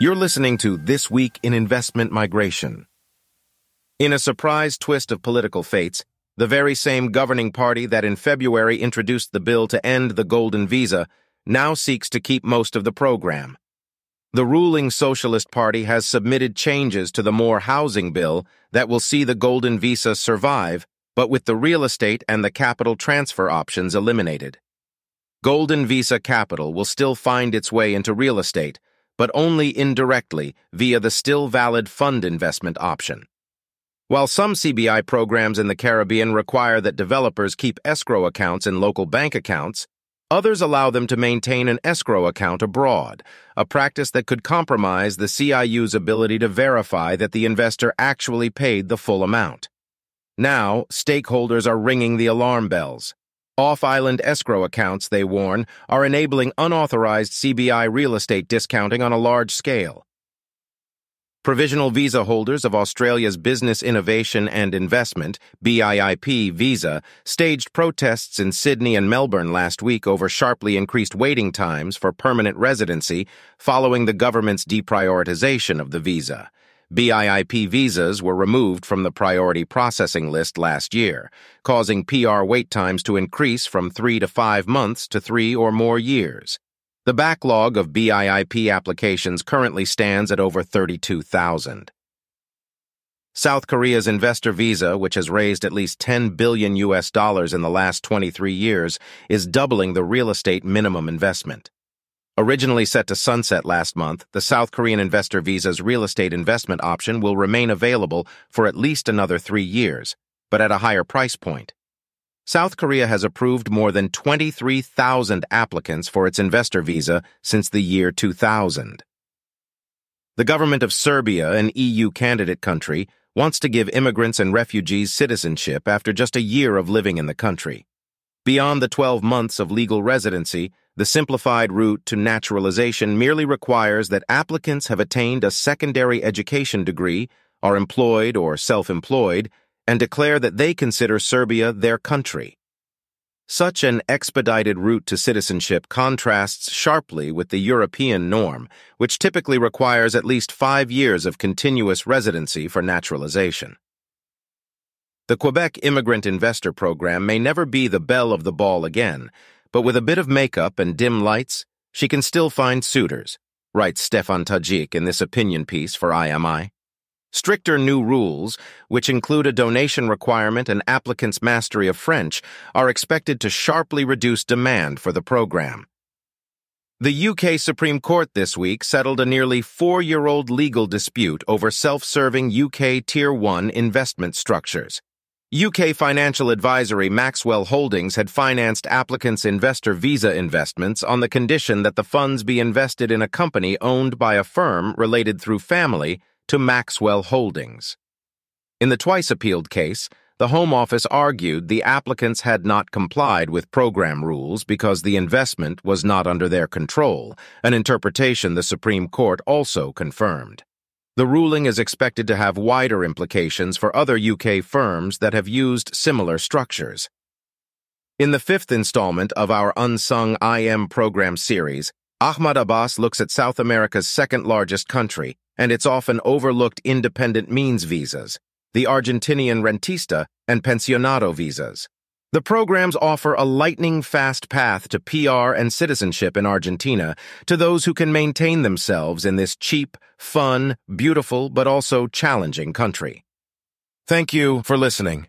You're listening to This Week in Investment Migration. In a surprise twist of political fates, the very same governing party that in February introduced the bill to end the Golden Visa now seeks to keep most of the program. The ruling Socialist Party has submitted changes to the More Housing Bill that will see the Golden Visa survive, but with the real estate and the capital transfer options eliminated. Golden Visa capital will still find its way into real estate, but only indirectly via the still valid fund investment option. While some CBI programs in the Caribbean require that developers keep escrow accounts in local bank accounts, others allow them to maintain an escrow account abroad, a practice that could compromise the CIU's ability to verify that the investor actually paid the full amount. Now, stakeholders are ringing the alarm bells. Off-island escrow accounts, they warn, are enabling unauthorized CBI real estate discounting on a large scale. Provisional visa holders of Australia's Business Innovation and Investment, BIIP visa, staged protests in Sydney and Melbourne last week over sharply increased waiting times for permanent residency following the government's deprioritization of the visa. BIIP visas were removed from the priority processing list last year, causing PR wait times to increase from three to five months to three or more years. The backlog of BIIP applications currently stands at over 32,000. South Korea's investor visa, which has raised at least 10 billion US dollars in the last 23 years, is doubling the real estate minimum investment. Originally set to sunset last month, the South Korean investor visa's real estate investment option will remain available for at least another three years, but at a higher price point. South Korea has approved more than 23,000 applicants for its investor visa since the year 2000. The government of Serbia, an EU candidate country, wants to give immigrants and refugees citizenship after just a year of living in the country. Beyond the 12 months of legal residency, the simplified route to naturalization merely requires that applicants have attained a secondary education degree, are employed or self-employed, and declare that they consider Serbia their country. Such an expedited route to citizenship contrasts sharply with the European norm, which typically requires at least five years of continuous residency for naturalization. The Quebec Immigrant Investor Program may never be the belle of the ball again, but with a bit of makeup and dim lights, she can still find suitors, writes Stefan Tajik in this opinion piece for IMI. Stricter new rules, which include a donation requirement and applicants' mastery of French, are expected to sharply reduce demand for the program. The UK Supreme Court this week settled a nearly four-year-old legal dispute over self-serving UK Tier 1 investment structures. UK financial advisory Maxwell Holdings had financed applicants' investor visa investments on the condition that the funds be invested in a company owned by a firm related through family to Maxwell Holdings. In the twice appealed case, the Home Office argued the applicants had not complied with program rules because the investment was not under their control, an interpretation the Supreme Court also confirmed. The ruling is expected to have wider implications for other UK firms that have used similar structures. In the fifth installment of our Unsung IM program series, Ahmad Abbas looks at South America's second largest country and its often overlooked independent means visas, the Argentinian rentista and pensionado visas. The programs offer a lightning-fast path to PR and citizenship in Argentina to those who can maintain themselves in this cheap, fun, beautiful, but also challenging country. Thank you for listening.